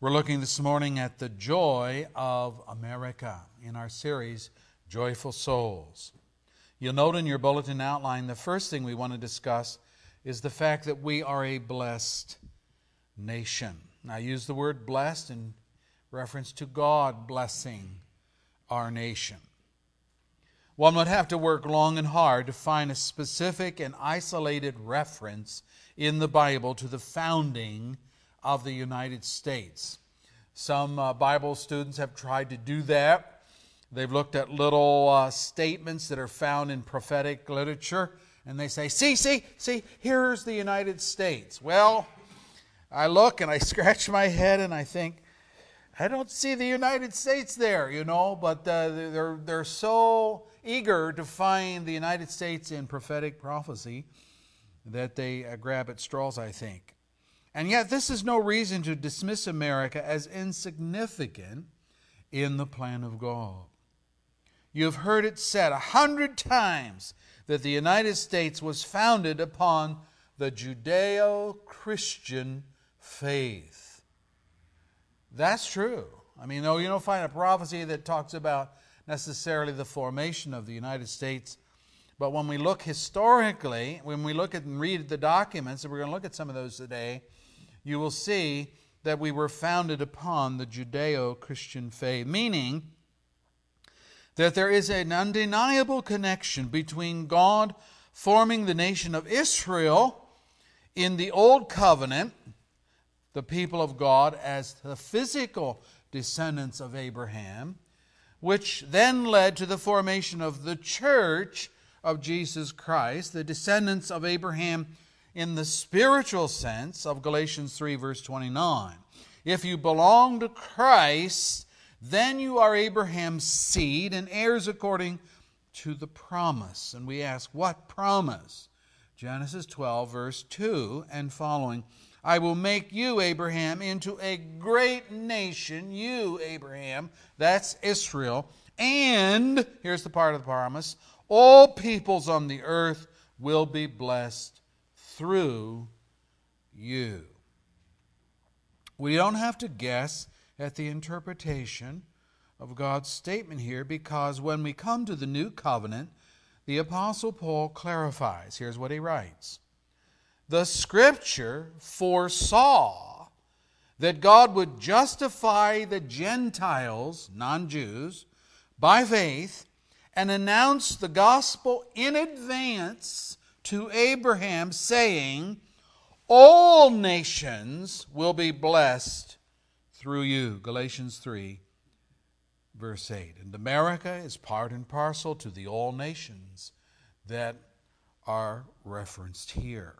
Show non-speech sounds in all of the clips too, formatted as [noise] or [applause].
We're looking this morning at the joy of America in our series, Joyful Souls. You'll note in your bulletin outline the first thing we want to discuss is the fact that we are a blessed nation. I use the word blessed in reference to God blessing our nation. One would have to work long and hard to find a specific and isolated reference in the Bible to the founding of the United States. Some uh, Bible students have tried to do that. They've looked at little uh, statements that are found in prophetic literature, and they say, See, see, see, here's the United States. Well, I look and I [laughs] scratch my head and I think, I don't see the United States there, you know, but uh, they're, they're so eager to find the United States in prophetic prophecy that they uh, grab at straws, I think. And yet, this is no reason to dismiss America as insignificant in the plan of God. You've heard it said a hundred times that the United States was founded upon the Judeo Christian faith. That's true. I mean, no, you don't find a prophecy that talks about necessarily the formation of the United States. But when we look historically, when we look at and read the documents, and we're going to look at some of those today, you will see that we were founded upon the Judeo Christian faith, meaning that there is an undeniable connection between God forming the nation of Israel in the Old Covenant, the people of God, as the physical descendants of Abraham, which then led to the formation of the church of Jesus Christ, the descendants of Abraham in the spiritual sense of Galatians 3, verse 29. If you belong to Christ, then you are Abraham's seed and heirs according to the promise. And we ask, what promise? Genesis 12, verse 2 and following. I will make you, Abraham, into a great nation. You, Abraham, that's Israel. And, here's the part of the promise all peoples on the earth will be blessed through you. We don't have to guess at the interpretation of God's statement here because when we come to the new covenant, the Apostle Paul clarifies. Here's what he writes The Scripture foresaw that God would justify the Gentiles, non Jews, by faith and announce the gospel in advance to Abraham, saying, All nations will be blessed through you. Galatians 3, verse 8. And America is part and parcel to the all nations that are referenced here.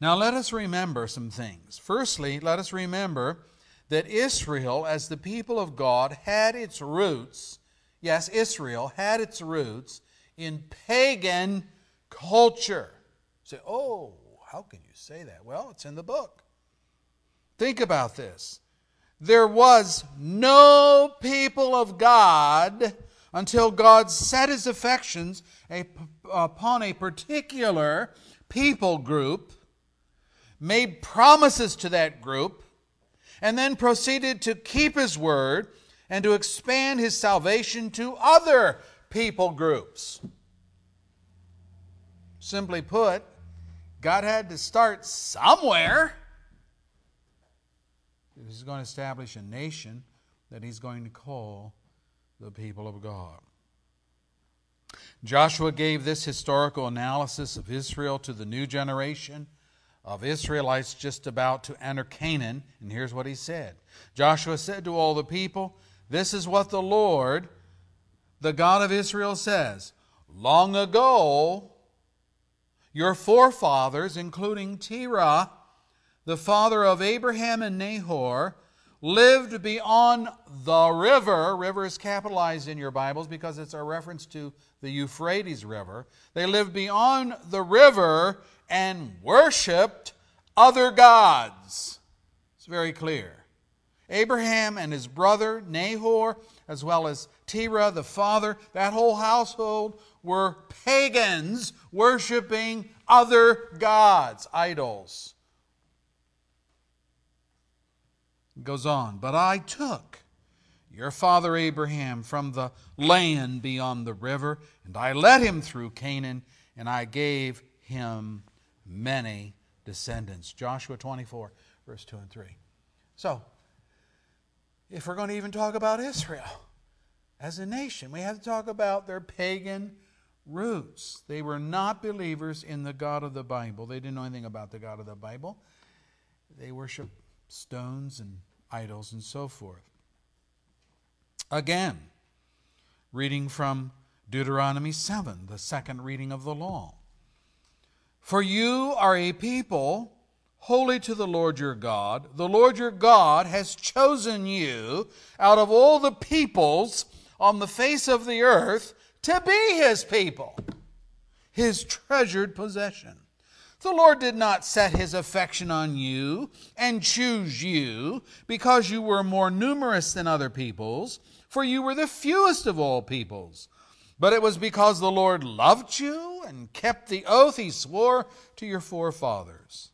Now, let us remember some things. Firstly, let us remember that Israel, as the people of God, had its roots, yes, Israel had its roots in pagan culture. You say, oh, how can you say that? Well, it's in the book. Think about this. There was no people of God until God set his affections upon a particular people group, made promises to that group, and then proceeded to keep his word and to expand his salvation to other people groups. Simply put, God had to start somewhere. He's going to establish a nation that he's going to call the people of God. Joshua gave this historical analysis of Israel to the new generation of Israelites just about to enter Canaan, and here's what he said Joshua said to all the people, This is what the Lord, the God of Israel, says. Long ago, your forefathers, including Terah, the father of Abraham and Nahor, lived beyond the river. River is capitalized in your Bibles because it's a reference to the Euphrates River. They lived beyond the river and worshiped other gods. It's very clear. Abraham and his brother Nahor, as well as Terah, the father, that whole household were pagans worshiping other gods, idols. Goes on, but I took your father Abraham from the land beyond the river, and I led him through Canaan, and I gave him many descendants. Joshua 24, verse 2 and 3. So, if we're going to even talk about Israel as a nation, we have to talk about their pagan roots. They were not believers in the God of the Bible. They didn't know anything about the God of the Bible. They worshiped stones and idols and so forth. Again, reading from Deuteronomy 7, the second reading of the law. For you are a people holy to the Lord your God. The Lord your God has chosen you out of all the peoples on the face of the earth to be his people, his treasured possession. The Lord did not set his affection on you and choose you because you were more numerous than other peoples, for you were the fewest of all peoples. But it was because the Lord loved you and kept the oath he swore to your forefathers.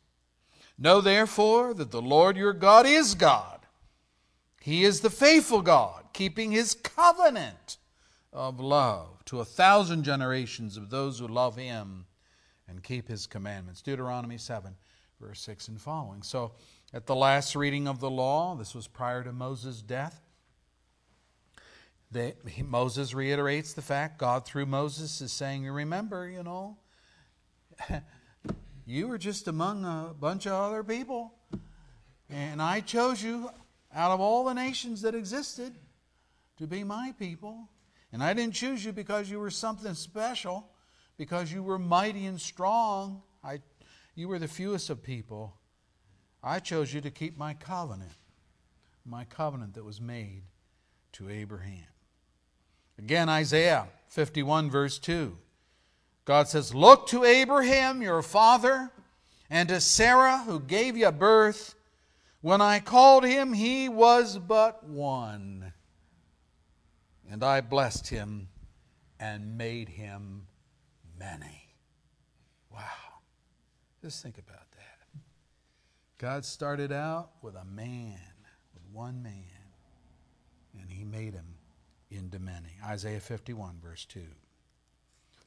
Know therefore that the Lord your God is God. He is the faithful God, keeping his covenant of love to a thousand generations of those who love him and keep his commandments. Deuteronomy 7, verse 6 and following. So, at the last reading of the law, this was prior to Moses' death, they, he, Moses reiterates the fact, God through Moses is saying, Remember, you know, [laughs] you were just among a bunch of other people, and I chose you out of all the nations that existed to be my people. And I didn't choose you because you were something special because you were mighty and strong. I, you were the fewest of people. I chose you to keep my covenant, my covenant that was made to Abraham. Again, Isaiah 51, verse 2. God says, Look to Abraham, your father, and to Sarah, who gave you birth. When I called him, he was but one. And I blessed him and made him many. Wow. Just think about that. God started out with a man, with one man, and he made him into many. Isaiah 51, verse 2.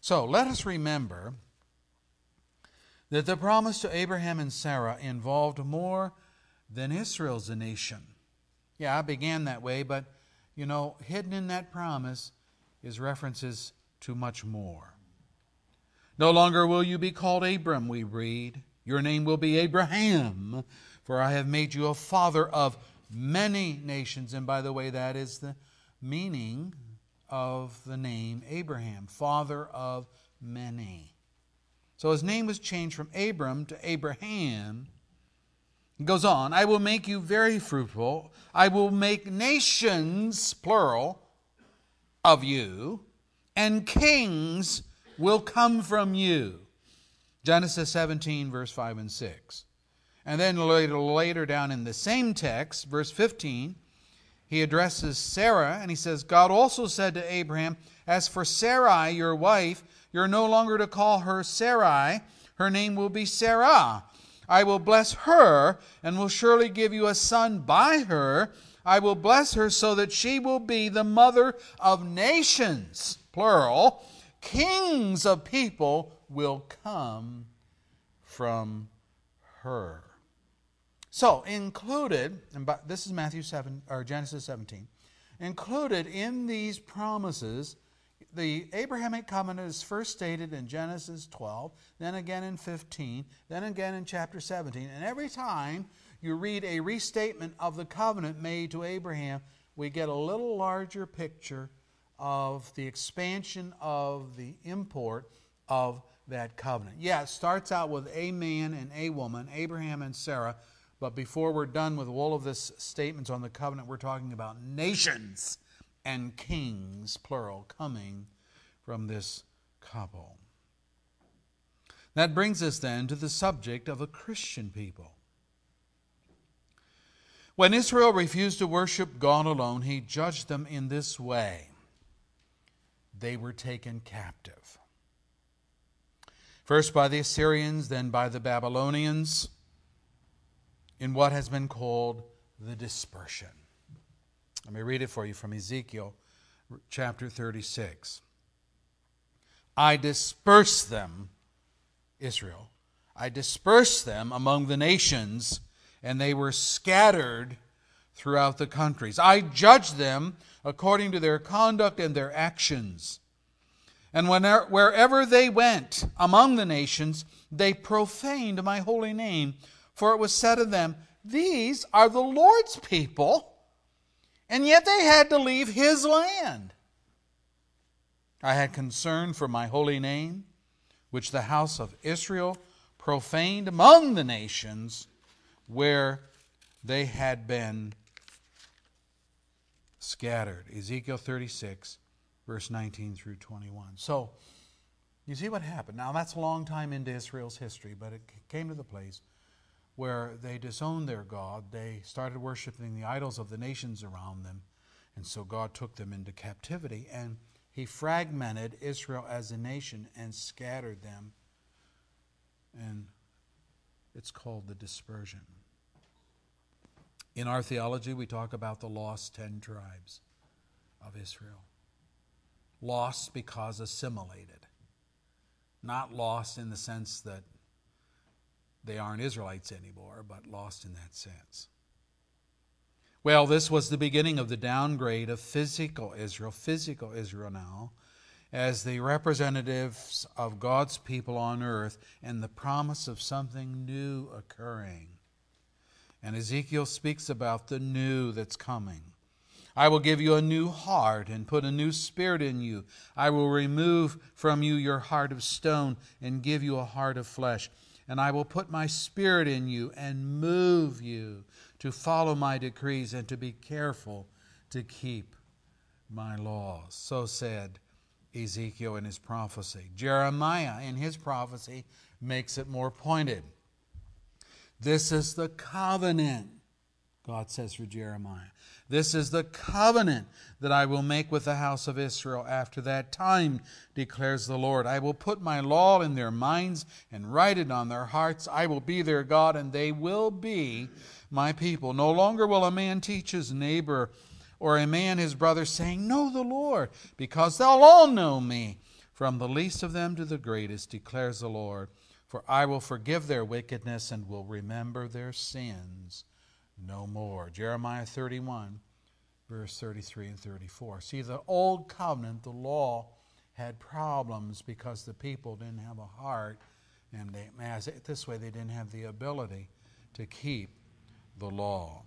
So let us remember that the promise to Abraham and Sarah involved more than Israel's a nation. Yeah, I began that way, but you know, hidden in that promise is references to much more. No longer will you be called Abram, we read. Your name will be Abraham, for I have made you a father of many nations. And by the way, that is the meaning of the name Abraham, father of many. So his name was changed from Abram to Abraham. Goes on, I will make you very fruitful. I will make nations, plural, of you, and kings will come from you. Genesis 17, verse 5 and 6. And then later, later down in the same text, verse 15, he addresses Sarah and he says, God also said to Abraham, As for Sarai, your wife, you're no longer to call her Sarai, her name will be Sarah. I will bless her and will surely give you a son by her. I will bless her so that she will be the mother of nations, plural, Kings of people will come from her. So, included, and this is Matthew 7 or Genesis 17, included in these promises, the Abrahamic covenant is first stated in Genesis 12, then again in 15, then again in chapter 17. And every time you read a restatement of the covenant made to Abraham, we get a little larger picture of the expansion of the import of that covenant. Yeah, it starts out with a man and a woman, Abraham and Sarah, but before we're done with all of this statements on the covenant, we're talking about nations and kings, plural, coming from this couple. That brings us then to the subject of a Christian people. When Israel refused to worship God alone, he judged them in this way they were taken captive. First by the Assyrians, then by the Babylonians, in what has been called the dispersion. Let me read it for you from Ezekiel chapter 36. I disperse them, Israel, I dispersed them among the nations, and they were scattered throughout the countries. I judged them according to their conduct and their actions. And whenever, wherever they went among the nations, they profaned my holy name. For it was said of them, These are the Lord's people, and yet they had to leave his land. I had concern for my holy name, which the house of Israel profaned among the nations where they had been scattered. Ezekiel 36, verse 19 through 21. So, you see what happened. Now, that's a long time into Israel's history, but it came to the place where they disowned their God. They started worshiping the idols of the nations around them. And so God took them into captivity and he fragmented Israel as a nation and scattered them. And it's called the dispersion. In our theology, we talk about the lost ten tribes of Israel. Lost because assimilated, not lost in the sense that they aren't Israelites anymore, but lost in that sense. Well, this was the beginning of the downgrade of physical Israel, physical Israel now, as the representatives of God's people on earth and the promise of something new occurring. And Ezekiel speaks about the new that's coming. I will give you a new heart and put a new spirit in you. I will remove from you your heart of stone and give you a heart of flesh. And I will put my spirit in you and move you to follow my decrees and to be careful to keep my laws. So said Ezekiel in his prophecy. Jeremiah in his prophecy makes it more pointed. This is the covenant, God says for Jeremiah. This is the covenant that I will make with the house of Israel after that time, declares the Lord. I will put my law in their minds and write it on their hearts. I will be their God, and they will be my people. No longer will a man teach his neighbor or a man his brother, saying, Know the Lord, because they'll all know me, from the least of them to the greatest, declares the Lord. For I will forgive their wickedness and will remember their sins no more. Jeremiah 31, verse 33 and 34. See, the old covenant, the law, had problems because the people didn't have a heart, and they, this way they didn't have the ability to keep the law.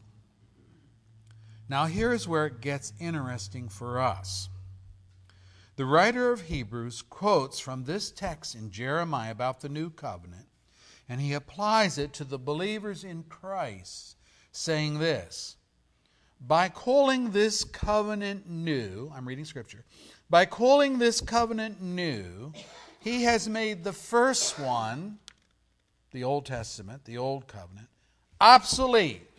Now, here's where it gets interesting for us. The writer of Hebrews quotes from this text in Jeremiah about the new covenant, and he applies it to the believers in Christ, saying this By calling this covenant new, I'm reading scripture, by calling this covenant new, he has made the first one, the Old Testament, the Old Covenant, obsolete.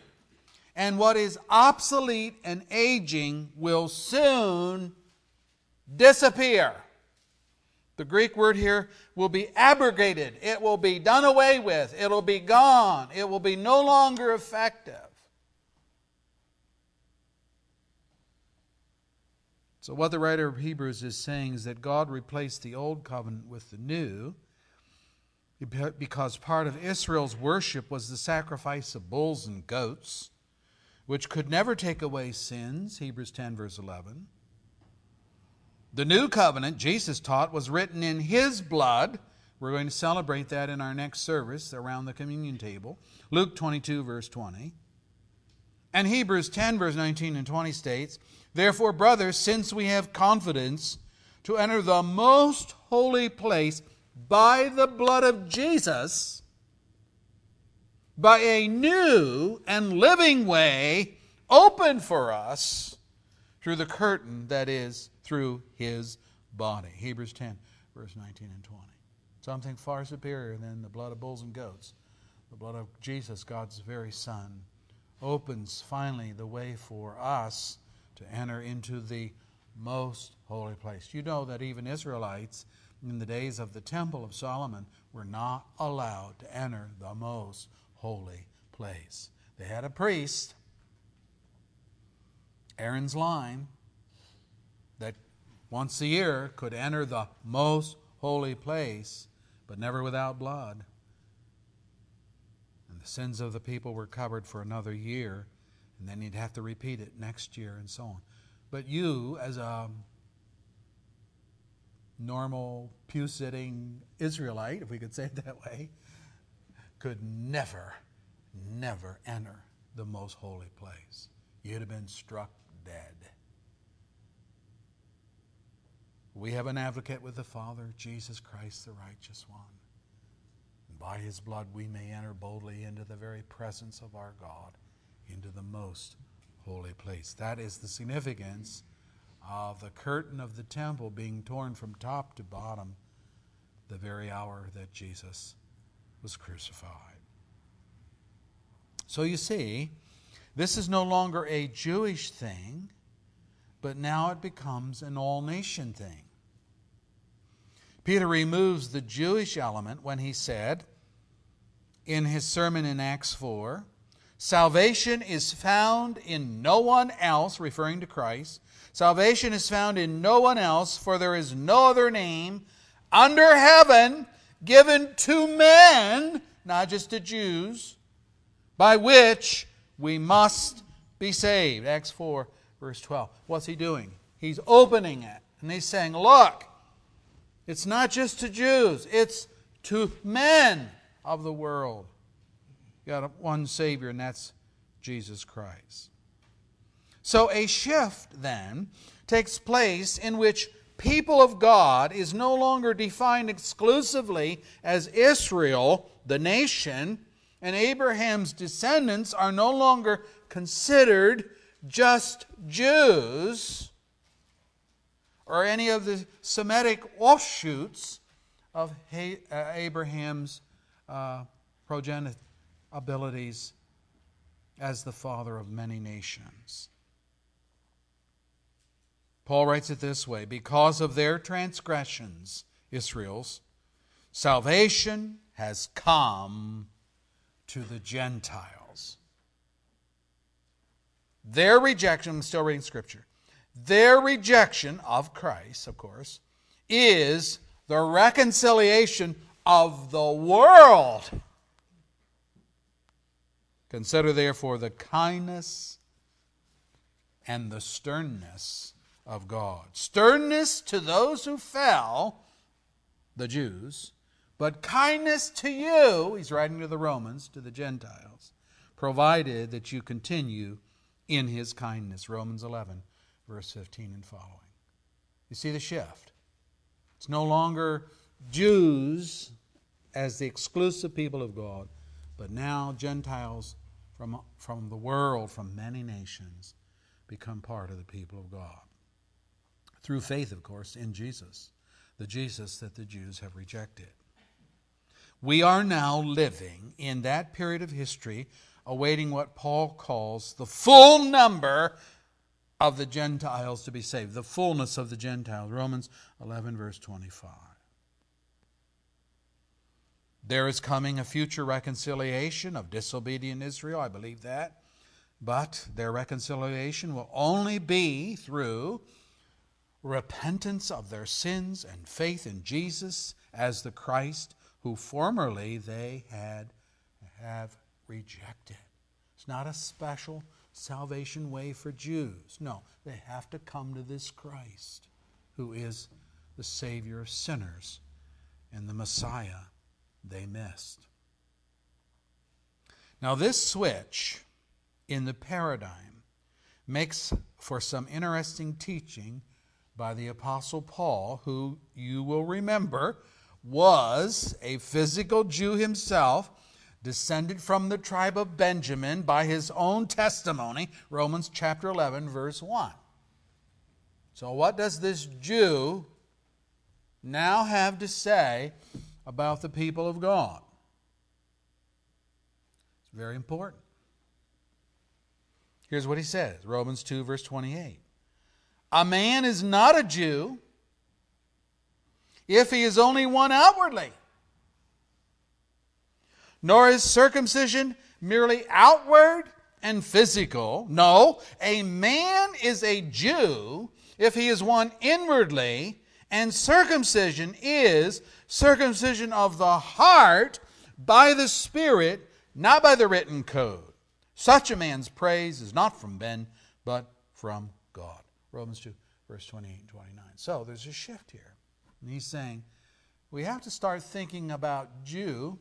And what is obsolete and aging will soon disappear. The Greek word here will be abrogated. It will be done away with. It'll be gone. It will be no longer effective. So, what the writer of Hebrews is saying is that God replaced the old covenant with the new because part of Israel's worship was the sacrifice of bulls and goats, which could never take away sins, Hebrews 10, verse 11. The new covenant, Jesus taught, was written in his blood. We're going to celebrate that in our next service around the communion table. Luke 22, verse 20. And Hebrews 10, verse 19 and 20 states, Therefore, brothers, since we have confidence to enter the most holy place, by the blood of Jesus, by a new and living way opened for us through the curtain that is through his body. Hebrews 10, verse 19 and 20. Something far superior than the blood of bulls and goats. The blood of Jesus, God's very Son, opens finally the way for us to enter into the most holy place. You know that even Israelites in the days of the Temple of Solomon were not allowed to enter the most holy place. They had a priest, Aaron's line that once a year could enter the most holy place, but never without blood. And the sins of the people were covered for another year, and then you'd have to repeat it next year and so on. But you, as a normal pew sitting Israelite, if we could say it that way, could never, never enter the most holy place. You'd have been struck dead. We have an advocate with the Father, Jesus Christ, the righteous one. And by his blood we may enter boldly into the very presence of our God, into the most holy place. That is the significance of the curtain of the temple being torn from top to bottom the very hour that Jesus was crucified. So you see, this is no longer a Jewish thing, but now it becomes an all nation thing. Peter removes the Jewish element when he said in his sermon in Acts 4 Salvation is found in no one else, referring to Christ. Salvation is found in no one else, for there is no other name under heaven given to men, not just to Jews, by which we must be saved. Acts 4, verse 12. What's he doing? He's opening it. And he's saying, Look, it's not just to Jews, it's to men of the world. You got one Savior, and that's Jesus Christ. So a shift then takes place in which people of God is no longer defined exclusively as Israel, the nation, and Abraham's descendants are no longer considered just Jews or any of the Semitic offshoots of uh, Abraham's uh, abilities as the father of many nations. Paul writes it this way Because of their transgressions, Israel's, salvation has come to the Gentiles. Their rejection, I'm still reading scripture, their rejection of Christ, of course, is the reconciliation of the world. Consider therefore the kindness and the sternness of God. Sternness to those who fell, the Jews, but kindness to you, he's writing to the Romans, to the Gentiles, provided that you continue in his kindness. Romans 11, verse 15 and following. You see the shift. It's no longer Jews as the exclusive people of God, but now Gentiles from, from the world, from many nations, become part of the people of God. Through faith, of course, in Jesus, the Jesus that the Jews have rejected. We are now living in that period of history awaiting what Paul calls the full number of the Gentiles to be saved, the fullness of the Gentiles. Romans 11, verse 25. There is coming a future reconciliation of disobedient Israel. I believe that. But their reconciliation will only be through repentance of their sins and faith in Jesus as the Christ who formerly they had have rejected. It's not a special salvation way for Jews. No, they have to come to this Christ who is the Savior of sinners and the Messiah they missed. Now, this switch in the paradigm makes for some interesting teaching by the Apostle Paul, who you will remember was a physical Jew himself, descended from the tribe of Benjamin by his own testimony, Romans chapter 11, verse 1. So, what does this Jew now have to say about the people of God? It's very important. Here's what he says Romans 2, verse 28. A man is not a Jew if he is only one outwardly. Nor is circumcision merely outward and physical. No, a man is a Jew if he is one inwardly, and circumcision is circumcision of the heart by the Spirit, not by the written code. Such a man's praise is not from men, but from God. Romans 2, verse 28 and 29. So there's a shift here. And he's saying we have to start thinking about Jew.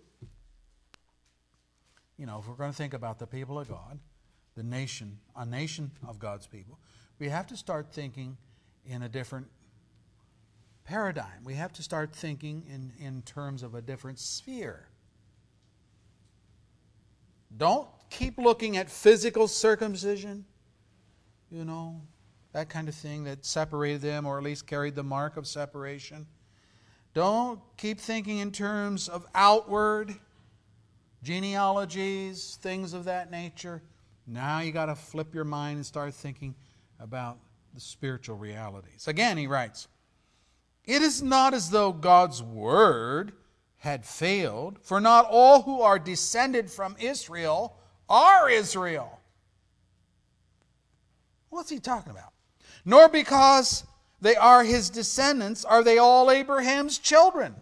You know, if we're going to think about the people of God, the nation, a nation of God's people, we have to start thinking in a different paradigm. We have to start thinking in, in terms of a different sphere. Don't keep looking at physical circumcision, you know, that kind of thing that separated them or at least carried the mark of separation. Don't keep thinking in terms of outward genealogies, things of that nature. Now you got to flip your mind and start thinking about the spiritual realities. Again, he writes, It is not as though God's word had failed, for not all who are descended from Israel are Israel. What's he talking about? Nor because they are his descendants are they all Abraham's children.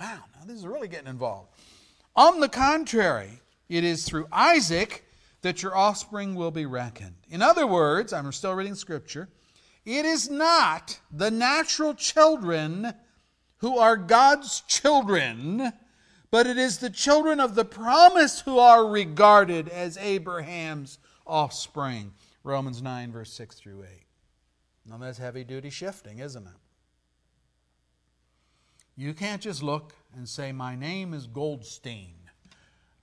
Wow, now this is really getting involved. On the contrary, it is through Isaac that your offspring will be reckoned. In other words, I'm still reading scripture, it is not the natural children who are God's children, but it is the children of the promise who are regarded as Abraham's offspring. Romans 9, verse 6 through 8. Now that's heavy duty shifting, isn't it? You can't just look and say, My name is Goldstein.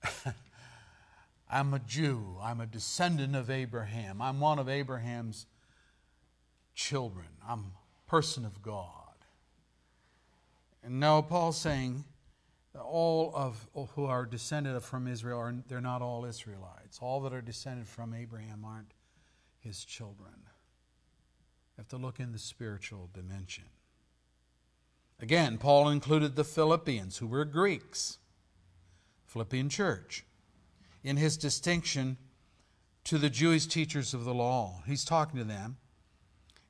[laughs] I'm a Jew. I'm a descendant of Abraham. I'm one of Abraham's children. I'm a person of God. And now Paul's saying all of who are descended from Israel are they're not all Israelites. All that are descended from Abraham aren't his children. You have to look in the spiritual dimension. Again, Paul included the Philippians, who were Greeks, Philippian church, in his distinction to the Jewish teachers of the law. He's talking to them,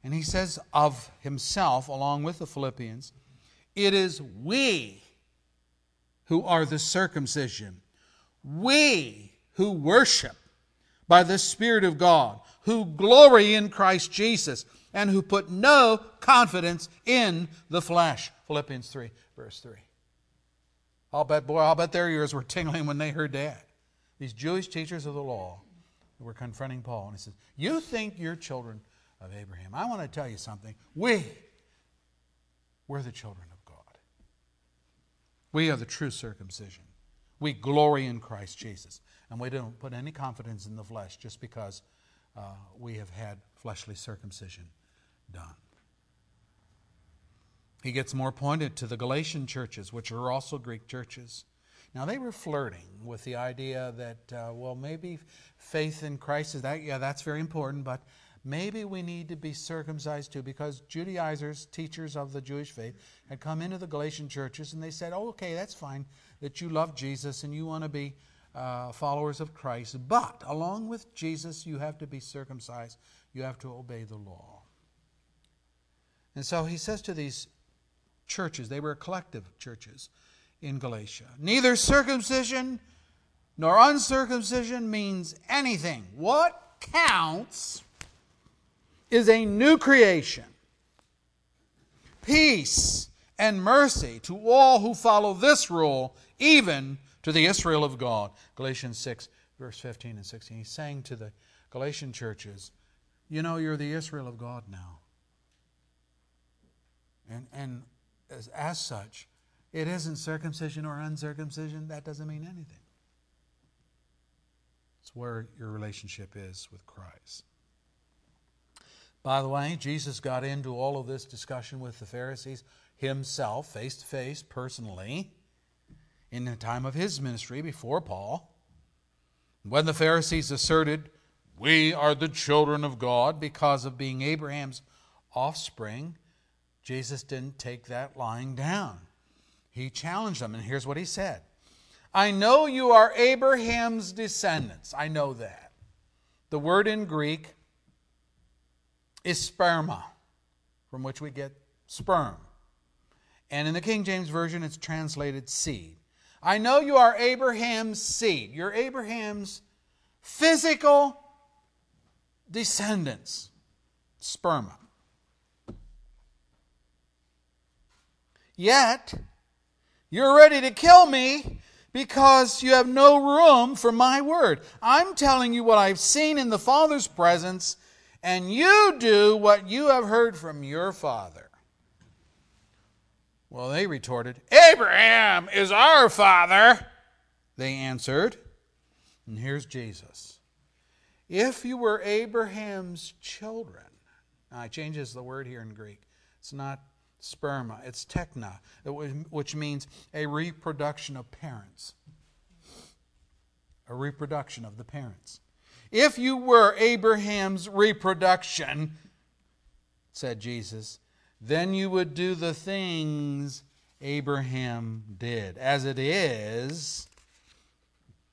and he says of himself, along with the Philippians, it is we who are the circumcision, we who worship by the Spirit of God, who glory in Christ Jesus and who put no confidence in the flesh. Philippians 3, verse 3. I'll bet, boy, I'll bet their ears were tingling when they heard that. These Jewish teachers of the law were confronting Paul, and he says, You think you're children of Abraham. I want to tell you something. We, we're the children of God. We are the true circumcision. We glory in Christ Jesus. And we don't put any confidence in the flesh just because uh, we have had fleshly circumcision done. He gets more pointed to the Galatian churches, which are also Greek churches. Now, they were flirting with the idea that, uh, well, maybe faith in Christ is that, yeah, that's very important, but maybe we need to be circumcised too, because Judaizers, teachers of the Jewish faith, had come into the Galatian churches and they said, oh, okay, that's fine that you love Jesus and you want to be uh, followers of Christ, but along with Jesus, you have to be circumcised, you have to obey the law. And so he says to these churches, they were collective churches in Galatia, neither circumcision nor uncircumcision means anything. What counts is a new creation, peace and mercy to all who follow this rule, even to the Israel of God. Galatians 6, verse 15 and 16. He's saying to the Galatian churches, You know, you're the Israel of God now. And, and as, as such, it isn't circumcision or uncircumcision. That doesn't mean anything. It's where your relationship is with Christ. By the way, Jesus got into all of this discussion with the Pharisees himself, face to face, personally, in the time of his ministry before Paul. When the Pharisees asserted, We are the children of God because of being Abraham's offspring, Jesus didn't take that lying down. He challenged them, and here's what he said I know you are Abraham's descendants. I know that. The word in Greek is sperma, from which we get sperm. And in the King James Version, it's translated seed. I know you are Abraham's seed. You're Abraham's physical descendants, sperma. Yet, you're ready to kill me because you have no room for my word. I'm telling you what I've seen in the Father's presence, and you do what you have heard from your father. Well, they retorted, Abraham is our father. They answered, and here's Jesus. If you were Abraham's children, now I changes the word here in Greek. It's not sperma, it's techna, which means a reproduction of parents. A reproduction of the parents. If you were Abraham's reproduction, said Jesus, then you would do the things Abraham did. As it is,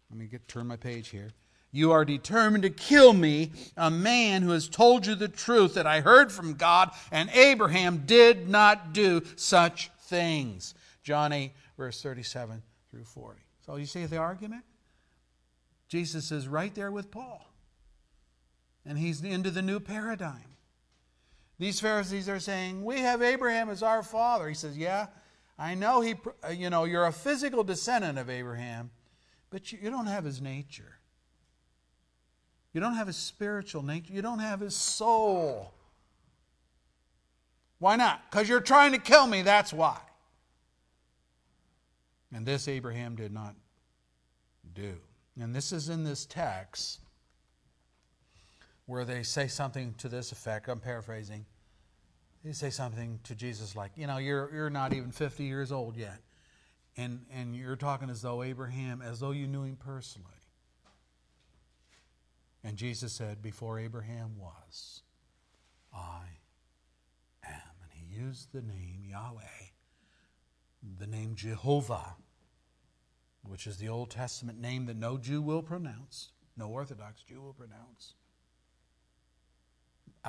let me get turn my page here. You are determined to kill me, a man who has told you the truth that I heard from God, and Abraham did not do such things. John 8, verse 37 through 40. So you see the argument? Jesus is right there with Paul. And he's into the new paradigm. These Pharisees are saying, We have Abraham as our father. He says, Yeah, I know he, uh, you know, you're a physical descendant of Abraham, but you don't have his nature. You don't have his spiritual nature. You don't have his soul. Why not? Because you're trying to kill me, that's why. And this Abraham did not do. And this is in this text where they say something to this effect. I'm paraphrasing. They say something to Jesus like, you know, you're, you're not even 50 years old yet. And, and you're talking as though Abraham, as though you knew him personally. And Jesus said, Before Abraham was, I am. And he used the name Yahweh, the name Jehovah, which is the Old Testament name that no Jew will pronounce, no Orthodox Jew will pronounce,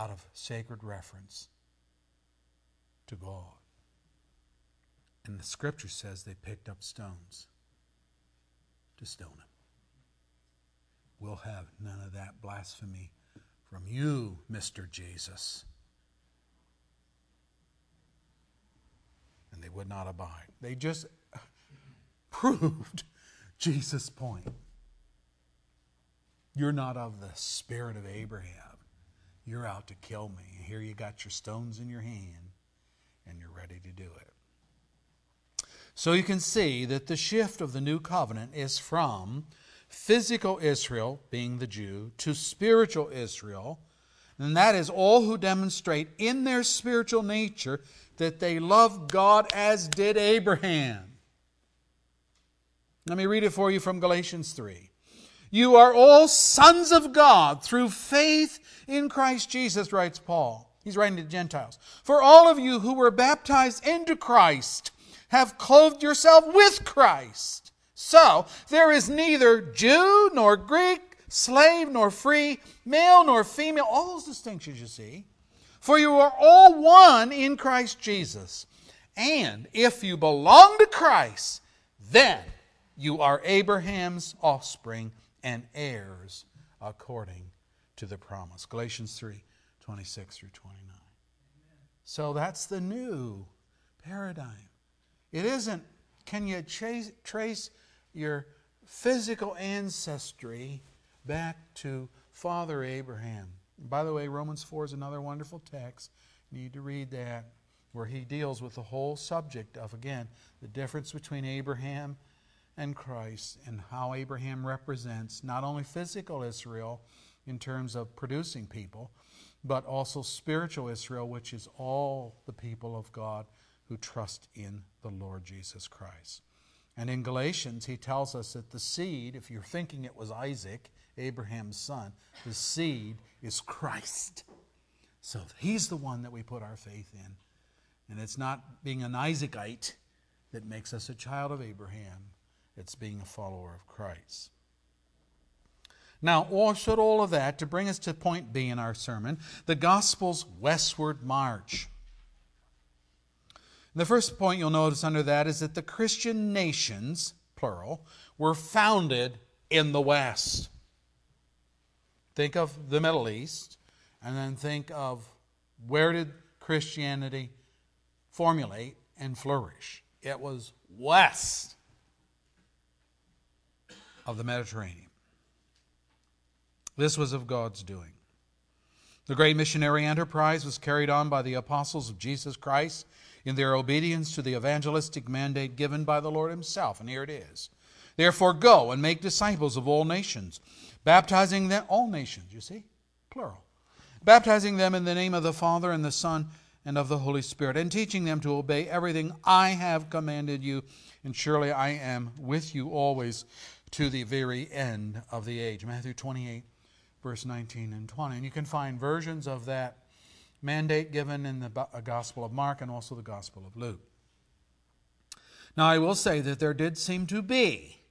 out of sacred reference to God. And the scripture says they picked up stones to stone him. We'll have none of that blasphemy from you, Mr. Jesus. And they would not abide. They just [laughs] proved Jesus' point. You're not of the spirit of Abraham. You're out to kill me. And here you got your stones in your hand, and you're ready to do it. So you can see that the shift of the new covenant is from physical Israel, being the Jew, to spiritual Israel. And that is all who demonstrate in their spiritual nature that they love God as did Abraham. Let me read it for you from Galatians 3. You are all sons of God through faith in Christ Jesus, writes Paul. He's writing to the Gentiles. For all of you who were baptized into Christ have clothed yourself with Christ. So, there is neither Jew nor Greek, slave nor free, male nor female, all those distinctions you see. For you are all one in Christ Jesus. And if you belong to Christ, then you are Abraham's offspring and heirs according to the promise. Galatians 3 26 through 29. So that's the new paradigm. It isn't, can you trace, trace your physical ancestry back to Father Abraham. by the way, Romans 4 is another wonderful text. You need to read that, where he deals with the whole subject of, again, the difference between Abraham and Christ and how Abraham represents not only physical Israel in terms of producing people, but also spiritual Israel, which is all the people of God who trust in the Lord Jesus Christ. And in Galatians, he tells us that the seed, if you're thinking it was Isaac, Abraham's son, the seed is Christ. So he's the one that we put our faith in. And it's not being an Isaacite that makes us a child of Abraham, It's being a follower of Christ. Now, or should all of that to bring us to point B in our sermon, the gospel's westward march. the first point you'll notice under that is that the Christian nations, plural, were founded in the West. Think of the Middle East, and then think of where did Christianity formulate and flourish? It was west of the Mediterranean. This was of God's doing. The great missionary enterprise was carried on by the apostles of Jesus Christ in their obedience to the evangelistic mandate given by the Lord Himself. And here it is. Therefore, go and make disciples of all nations, baptizing them, all nations, you see, plural, baptizing them in the name of the Father and the Son and of the Holy Spirit, and teaching them to obey everything I have commanded you. And surely I am with you always to the very end of the age. Matthew 28 verse 19 and 20. And you can find versions of that mandate given in the uh, Gospel of Mark and also the Gospel of Luke. Now, I will say that there did seem to be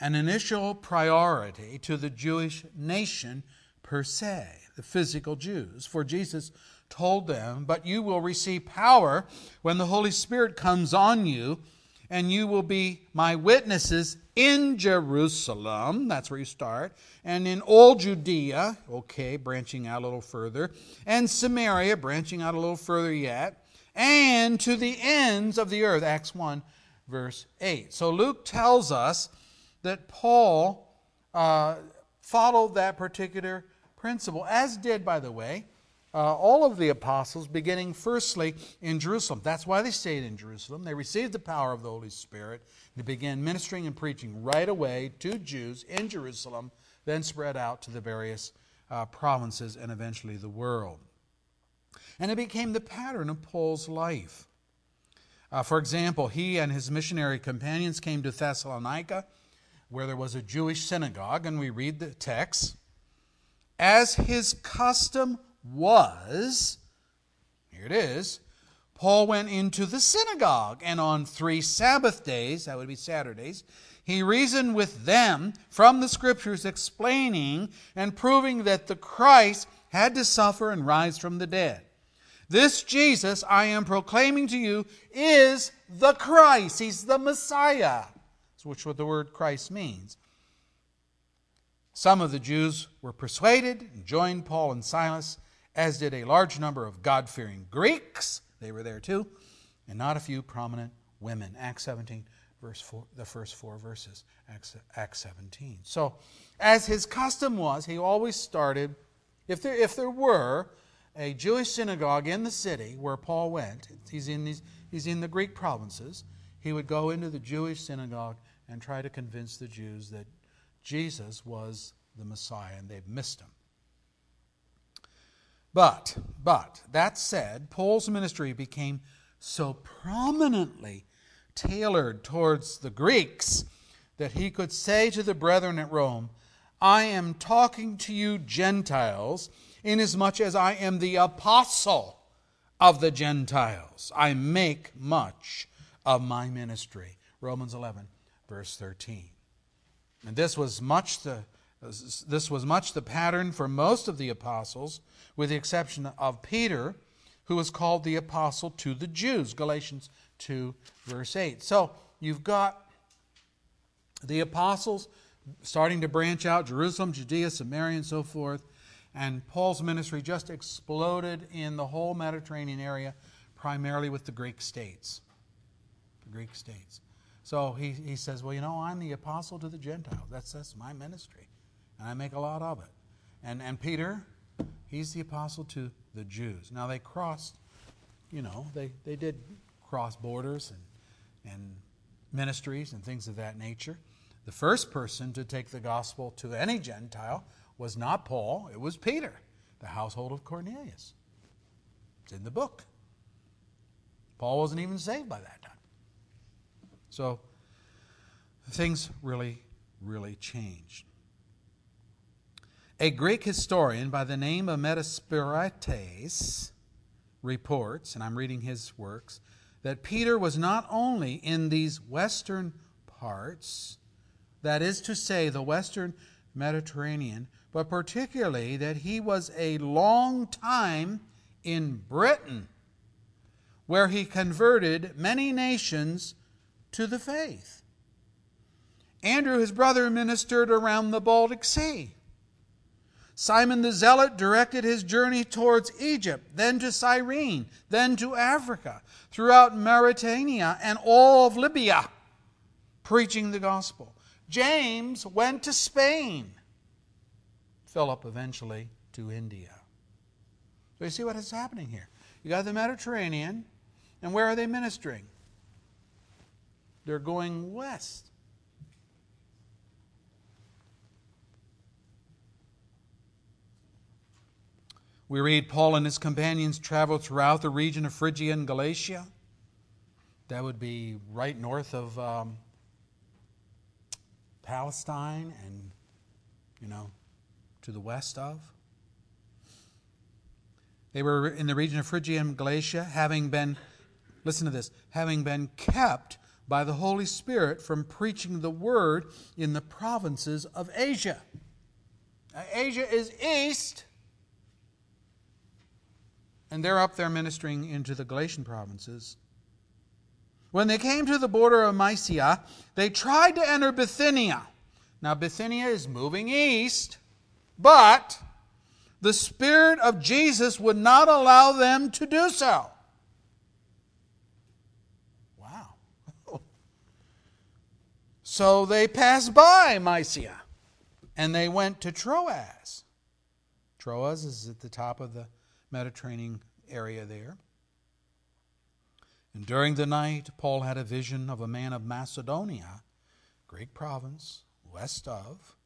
an initial priority to the Jewish nation per se, the physical Jews, for Jesus told them, But you will receive power when the Holy Spirit comes on you, and you will be my witnesses in Jerusalem, that's where you start, and in all Judea, okay, branching out a little further, and Samaria, branching out a little further yet, and to the ends of the earth, Acts 1, verse 8. So Luke tells us that Paul uh, followed that particular principle, as did, by the way, uh, all of the apostles, beginning firstly in Jerusalem. That's why they stayed in Jerusalem. They received the power of the Holy Spirit. They began ministering and preaching right away to Jews in Jerusalem, then spread out to the various uh, provinces and eventually the world. And it became the pattern of Paul's life. Uh, for example, he and his missionary companions came to Thessalonica, where there was a Jewish synagogue, and we read the text. As his custom was, here it is, Paul went into the synagogue, and on three Sabbath days, that would be Saturdays, he reasoned with them from the Scriptures, explaining and proving that the Christ had to suffer and rise from the dead. This Jesus I am proclaiming to you is the Christ. He's the Messiah, which is what the word Christ means. Some of the Jews were persuaded and joined Paul and Silas as did a large number of God fearing Greeks. They were there too, and not a few prominent women. Acts 17, verse 4, the first four verses, Acts, Acts 17. So, as his custom was, he always started, if there, if there were a Jewish synagogue in the city where Paul went, he's in, these, he's in the Greek provinces, he would go into the Jewish synagogue and try to convince the Jews that Jesus was the Messiah, and they've missed him. But, but, that said, Paul's ministry became so prominently tailored towards the Greeks that he could say to the brethren at Rome, I am talking to you Gentiles, inasmuch as I am the apostle of the Gentiles. I make much of my ministry. Romans 11, verse 13. And this was much the this was much the pattern for most of the apostles with the exception of Peter, who was called the apostle to the Jews, Galatians 2, verse 8. So you've got the apostles starting to branch out Jerusalem, Judea, Samaria, and so forth. And Paul's ministry just exploded in the whole Mediterranean area, primarily with the Greek states. The Greek states. So he, he says, Well, you know, I'm the apostle to the Gentiles. That's, that's my ministry. And I make a lot of it. And, and Peter, He's the apostle to the Jews. Now they crossed, you know, they, they did cross borders and, and ministries and things of that nature. The first person to take the gospel to any Gentile was not Paul, it was Peter, the household of Cornelius. It's in the book. Paul wasn't even saved by that time. So things really, really changed. A Greek historian by the name of Metaphrastes reports, and I'm reading his works, that Peter was not only in these western parts, that is to say, the Western Mediterranean, but particularly that he was a long time in Britain, where he converted many nations to the faith. Andrew, his brother, ministered around the Baltic Sea. Simon the Zealot directed his journey towards Egypt, then to Cyrene, then to Africa, throughout Mauritania and all of Libya, preaching the gospel. James went to Spain. Philip eventually to India. So you see what is happening here. You got the Mediterranean, and where are they ministering? They're going west. We read Paul and his companions traveled throughout the region of Phrygia and Galatia. That would be right north of um, Palestine and, you know, to the west of. They were in the region of Phrygia and Galatia, having been, listen to this, having been kept by the Holy Spirit from preaching the word in the provinces of Asia. Now, Asia is east and they're up there ministering into the Galatian provinces. When they came to the border of Mysia, they tried to enter Bithynia. Now, Bithynia is moving east, but the Spirit of Jesus would not allow them to do so. Wow. [laughs] So they passed by Mysia and they went to Troas. Troas is at the top of the Mediterranean area there. And during the night, Paul had a vision of a man of Macedonia, Greek province, west of.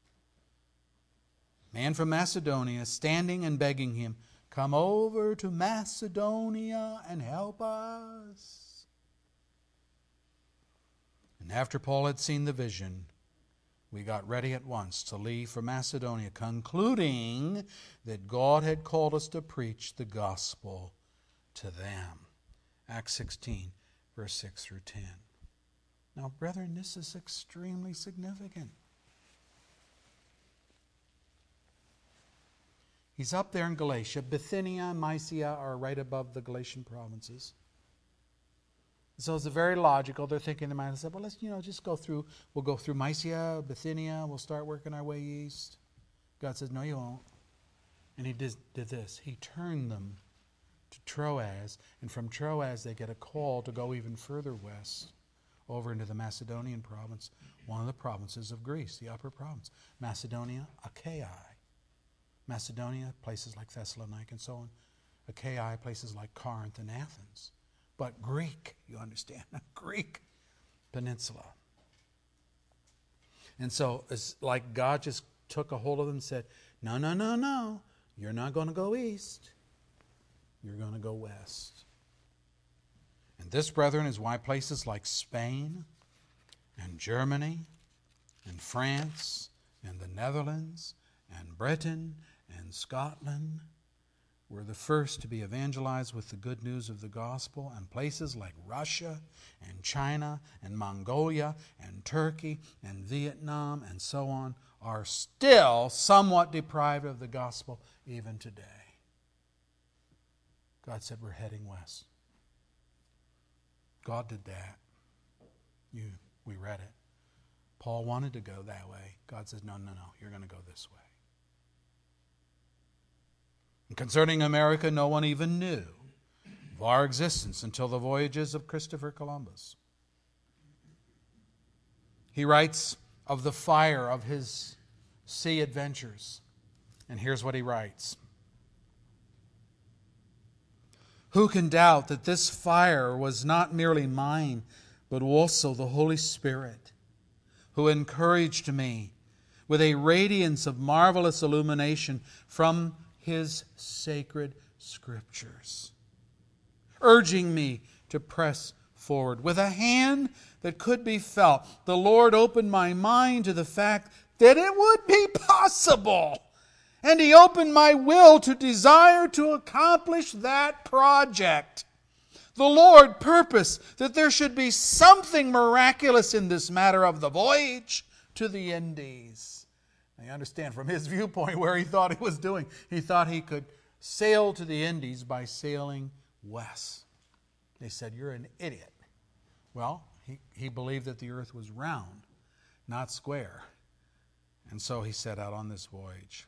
Man from Macedonia standing and begging him, Come over to Macedonia and help us. And after Paul had seen the vision, we got ready at once to leave for Macedonia, concluding that God had called us to preach the gospel to them. Acts 16, verse 6 through 10. Now, brethren, this is extremely significant. He's up there in Galatia. Bithynia and Mysia are right above the Galatian provinces. So it's very logical. They're thinking in their mind, well, let's, you know, just go through, we'll go through Mysia, Bithynia, we'll start working our way east. God says, no, you won't. And he did, did this. He turned them to Troas, and from Troas they get a call to go even further west, over into the Macedonian province, one of the provinces of Greece, the upper province. Macedonia, Achaia. Macedonia, places like Thessalonica and so on. Achaia, places like Corinth and Athens but Greek, you understand? [laughs] Greek peninsula. And so it's like God just took a hold of them and said, No, no, no, no. You're not going to go east. You're going to go west. And this, brethren, is why places like Spain and Germany and France and the Netherlands and Britain and Scotland were the first to be evangelized with the good news of the gospel, and places like Russia and China and Mongolia and Turkey and Vietnam and so on are still somewhat deprived of the gospel even today. God said we're heading west. God did that. You, we read it. Paul wanted to go that way. God says, no, no, no, you're going to go this way. And concerning America, no one even knew of our existence until the voyages of Christopher Columbus. He writes of the fire of his sea adventures. And here's what he writes Who can doubt that this fire was not merely mine, but also the Holy Spirit, who encouraged me with a radiance of marvelous illumination from his sacred scriptures, urging me to press forward. With a hand that could be felt, the Lord opened my mind to the fact that it would be possible. And He opened my will to desire to accomplish that project. The Lord purposed that there should be something miraculous in this matter of the voyage to the Indies. I understand from his [laughs] viewpoint where he thought he was doing. He thought he could sail to the Indies by sailing west. They said, You're an idiot. Well, he, he believed that the earth was round, not square. And so he set out on this voyage.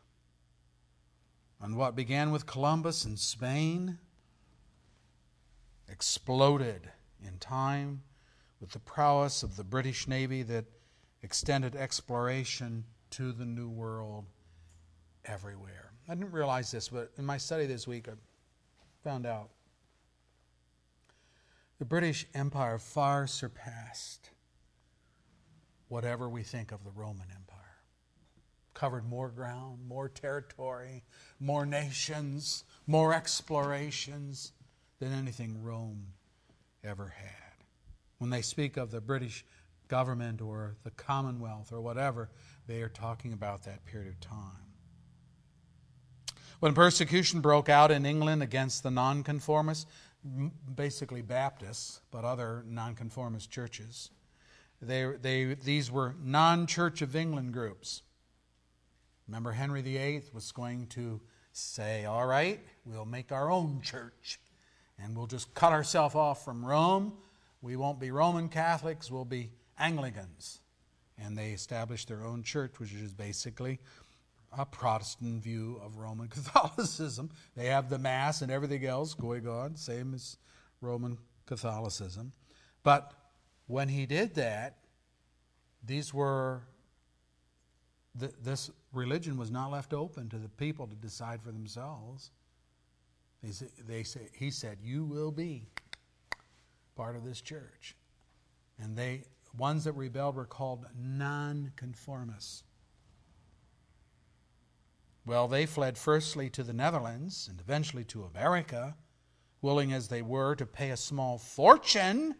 And what began with Columbus in Spain exploded in time with the prowess of the British Navy that extended exploration to the New World everywhere. I didn't realize this, but in my study this week, I found out the British Empire far surpassed whatever we think of the Roman Empire. Covered more ground, more territory, more nations, more explorations than anything Rome ever had. When they speak of the British government or the Commonwealth or whatever, they are talking about that period of time. When persecution broke out in England against the nonconformists, basically Baptists, but other nonconformist churches, they, they, these were non Church of England groups. Remember, Henry VIII was going to say, All right, we'll make our own church and we'll just cut ourselves off from Rome. We won't be Roman Catholics, we'll be Anglicans and they established their own church, which is basically a Protestant view of Roman [laughs] Catholicism. They have the Mass and everything else going on, same as Roman Catholicism. But when he did that, these were th- this religion was not left open to the people to decide for themselves. They say, they say, he said, "You will be part of this church," and they ones that rebelled were called nonconformists. Well, they fled firstly to the Netherlands and eventually to America, willing as they were to pay a small fortune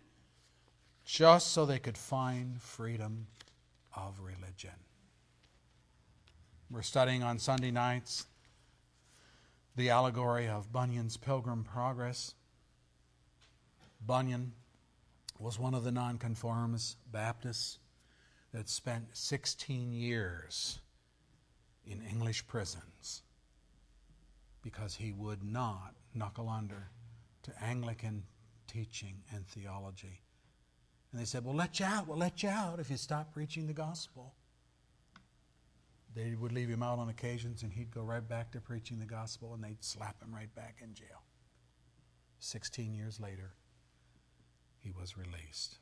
just so they could find freedom of religion. We're studying on Sunday nights the allegory of Bunyan's Pilgrim Progress. Bunyan was one of the nonconformist Baptists that spent 16 years in English prisons because he would not knuckle under to Anglican teaching and theology. And they said, We'll let you out, we'll let you out if you stop preaching the gospel. They would leave him out on occasions and he'd go right back to preaching the gospel and they'd slap him right back in jail. 16 years later, he was released.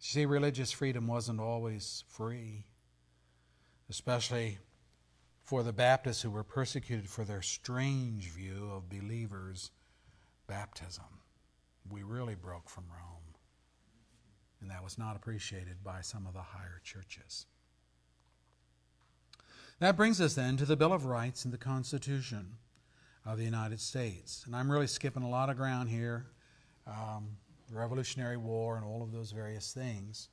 You see, religious freedom wasn't always free, especially for the Baptists who were persecuted for their strange view of believers' baptism. We really broke from Rome, and that was not appreciated by some of the higher churches. That brings us then to the Bill of Rights and the Constitution of the United States. And I'm really skipping a lot of ground here um, Revolutionary War, and all of those various things.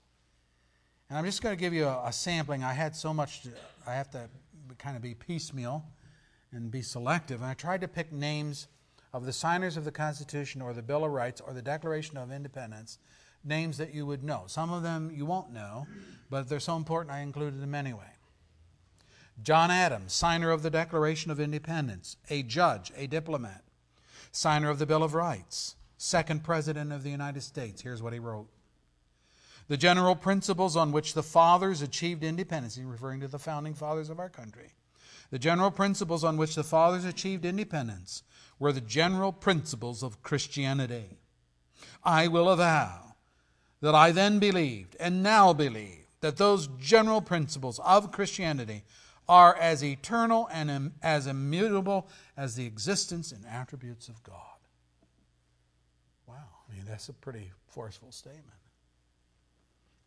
And I'm just going to give you a, a sampling. I had so much, to, I have to kind of be piecemeal and be selective. And I tried to pick names of the signers of the Constitution or the Bill of Rights or the Declaration of Independence, names that you would know. Some of them you won't know, but they're so important I included them anyway. John Adams, signer of the Declaration of Independence, a judge, a diplomat, signer of the Bill of Rights second President of the United States. Here's what he wrote The general principles on which the fathers achieved independence, he's referring to the founding fathers of our country. The general principles on which the fathers achieved independence were the general principles of Christianity. I will avow that I then believed and now believe that those general principles of Christianity are as eternal and as immutable as the existence and attributes of God. That's a pretty forceful statement.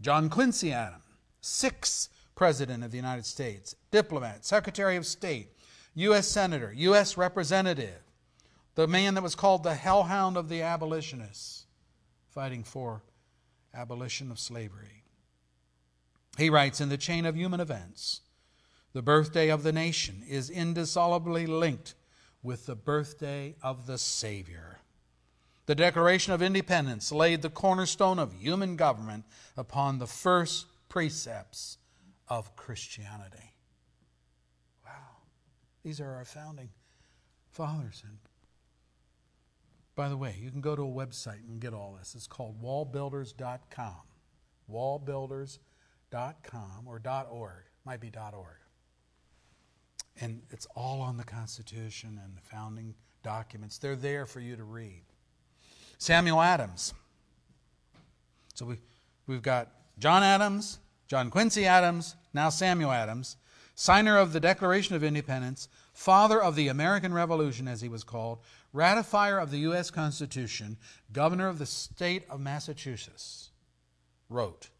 John Quincy Adams, sixth President of the United States, diplomat, Secretary of State, U.S. Senator, U.S. Representative, the man that was called the hellhound of the abolitionists, fighting for abolition of slavery. He writes In the chain of human events, the birthday of the nation is indissolubly linked with the birthday of the Savior. The Declaration of Independence laid the cornerstone of human government upon the first precepts of Christianity. Wow. These are our founding fathers. And by the way, you can go to a website and get all this. It's called wallbuilders.com. Wallbuilders.com or .org. Might be .org. And it's all on the Constitution and the founding documents. They're there for you to read. Samuel Adams. So we, we've got John Adams, John Quincy Adams, now Samuel Adams, signer of the Declaration of Independence, father of the American Revolution, as he was called, ratifier of the U.S. Constitution, governor of the state of Massachusetts, wrote,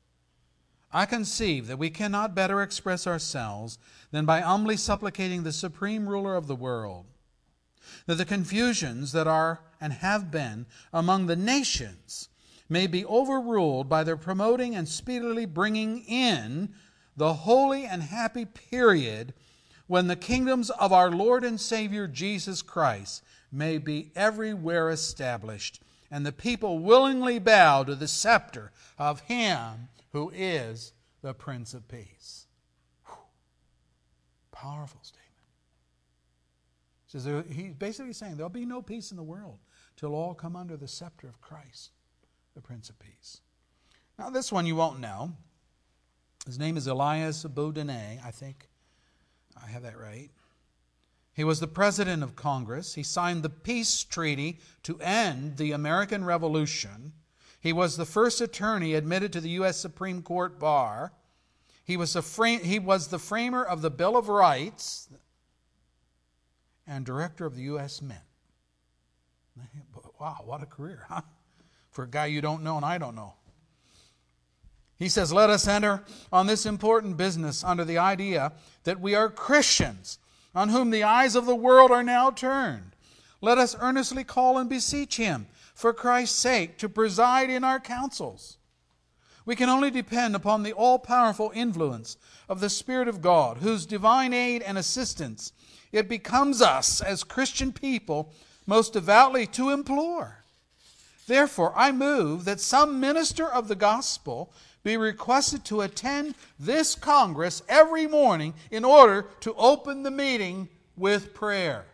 I conceive that we cannot better express ourselves than by humbly supplicating the supreme ruler of the world that the confusions that are and have been among the nations may be overruled by their promoting and speedily bringing in the holy and happy period when the kingdoms of our Lord and Savior Jesus Christ may be everywhere established, and the people willingly bow to the scepter of Him who is the Prince of Peace. Whew. Powerful statement. Says he's basically saying there'll be no peace in the world till all come under the scepter of Christ, the Prince of Peace. Now, this one you won't know. His name is Elias Boudinot, I think I have that right. He was the president of Congress. He signed the peace treaty to end the American Revolution. He was the first attorney admitted to the U.S. Supreme Court bar. He was, a he was the framer of the Bill of Rights and director of the U.S. Mint. Wow, what a career, huh? For a guy you don't know and I don't know. He says, Let us enter on this important business under the idea that we are Christians, on whom the eyes of the world are now turned. Let us earnestly call and beseech Him, for Christ's sake, to preside in our councils. We can only depend upon the all powerful influence of the Spirit of God, whose divine aid and assistance it becomes us as Christian people most devoutly to implore. Therefore, I move that some minister of the gospel be requested to attend this Congress every morning in order to open the meeting with prayer.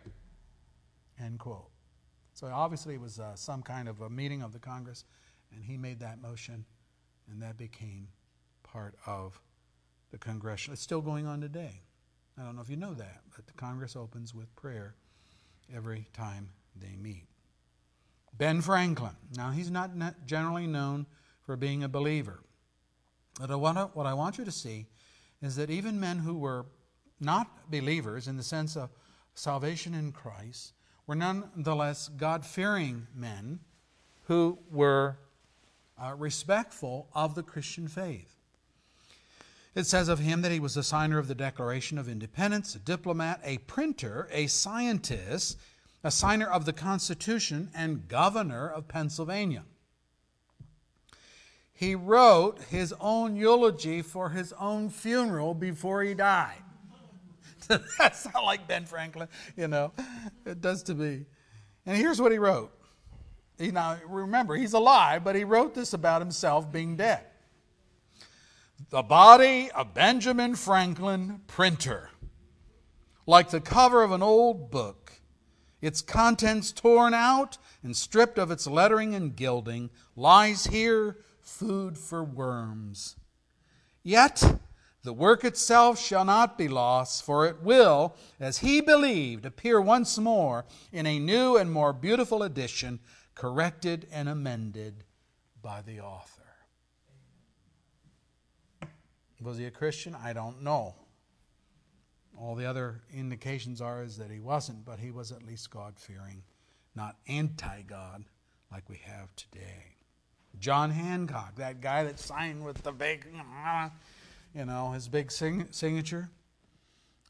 End quote. So obviously it was uh, some kind of a meeting of the Congress, and he made that motion, and that became part of the congressional. It's still going on today. I don't know if you know that, but the Congress opens with prayer every time they meet. Ben Franklin. Now, he's not generally known for being a believer. But what I want you to see is that even men who were not believers in the sense of salvation in Christ were nonetheless God fearing men who were uh, respectful of the Christian faith. It says of him that he was a signer of the Declaration of Independence, a diplomat, a printer, a scientist, a signer of the Constitution, and governor of Pennsylvania he wrote his own eulogy for his own funeral before he died. [laughs] That's not like Ben Franklin, you know. It does to me. And here's what he wrote. Now, remember, he's alive, but he wrote this about himself being dead. The body of Benjamin Franklin, printer, like the cover of an old book, its contents torn out and stripped of its lettering and gilding, lies here food for worms. Yet the work itself shall not be lost, for it will, as he believed, appear once more in a new and more beautiful edition, corrected and amended by the author. Was he a Christian? I don't know. All the other indications are is that he wasn't, but he was at least God fearing, not anti God like we have today. John Hancock, that guy that signed with the big, you know, his big sing- signature.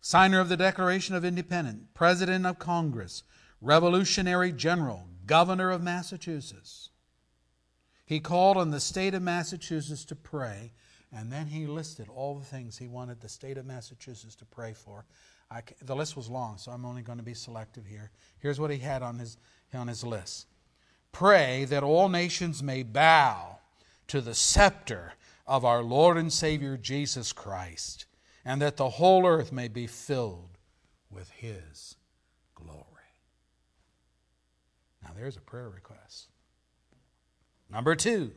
Signer of the Declaration of Independence, President of Congress, Revolutionary General, Governor of Massachusetts. He called on the state of Massachusetts to pray, and then he listed all the things he wanted the state of Massachusetts to pray for. the list was long, so I'm only going to be selective here. Here's what he had on his, on his list Pray that all nations may bow to the scepter of our Lord and Savior Jesus Christ, and that the whole earth may be filled with His glory. Now, there's a prayer request. Number two,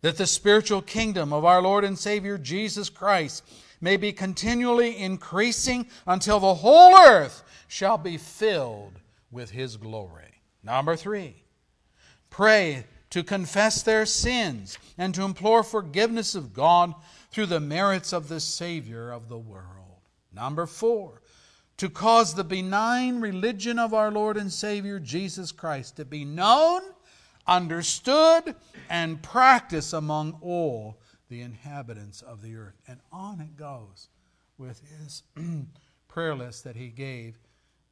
that the spiritual kingdom of our Lord and Savior Jesus Christ may be continually increasing until the whole earth shall be filled with His glory. Number three, pray to confess their sins and to implore forgiveness of God through the merits of the Savior of the world. Number four, to cause the benign religion of our Lord and Savior Jesus Christ to be known, understood, and practiced among all the inhabitants of the earth. And on it goes with his [clears throat] prayer list that he gave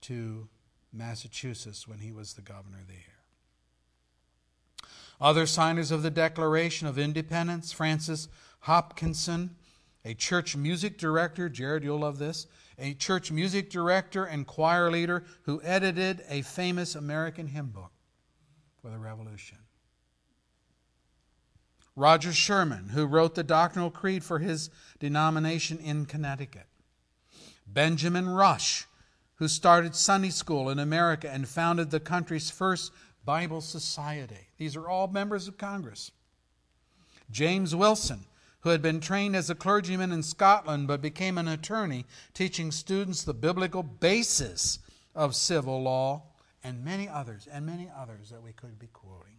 to Massachusetts when he was the governor there. Other signers of the Declaration of Independence, Francis Hopkinson, a church music director, Jared, you'll love this, a church music director and choir leader who edited a famous American hymn book for the Revolution. Roger Sherman, who wrote the doctrinal creed for his denomination in Connecticut. Benjamin Rush, who started Sunday school in America and founded the country's first Bible Society. These are all members of Congress. James Wilson, who had been trained as a clergyman in Scotland but became an attorney, teaching students the biblical basis of civil law, and many others, and many others that we could be quoting.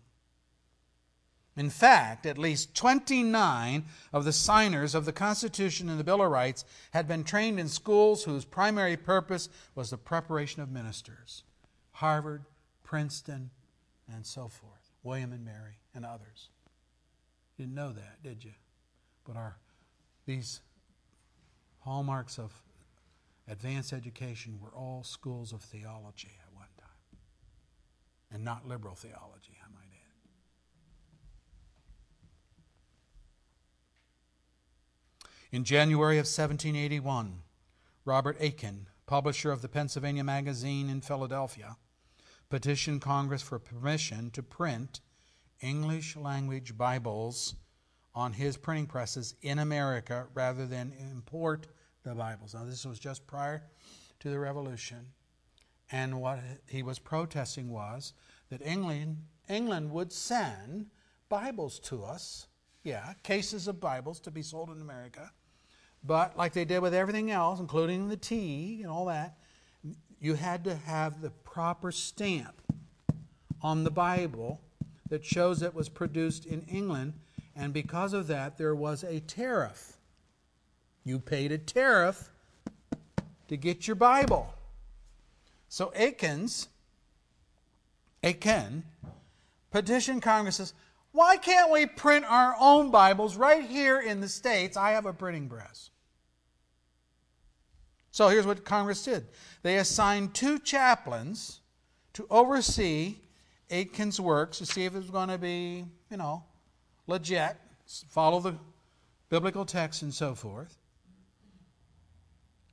In fact, at least 29 of the signers of the Constitution and the Bill of Rights had been trained in schools whose primary purpose was the preparation of ministers Harvard, Princeton, and so forth. William and Mary and others. You didn't know that, did you? But our these hallmarks of advanced education were all schools of theology. And not liberal theology, I might add. In January of 1781, Robert Aitken, publisher of the Pennsylvania Magazine in Philadelphia, petitioned Congress for permission to print English language Bibles on his printing presses in America rather than import the Bibles. Now, this was just prior to the Revolution. And what he was protesting was that England, England would send Bibles to us, yeah, cases of Bibles to be sold in America. But like they did with everything else, including the tea and all that, you had to have the proper stamp on the Bible that shows it was produced in England, and because of that, there was a tariff. You paid a tariff to get your Bible. So Aitkens, Aitken, petitioned Congress says, why can't we print our own Bibles right here in the States? I have a printing press. So here's what Congress did they assigned two chaplains to oversee Aitken's works to see if it was going to be, you know, legit, follow the biblical text and so forth.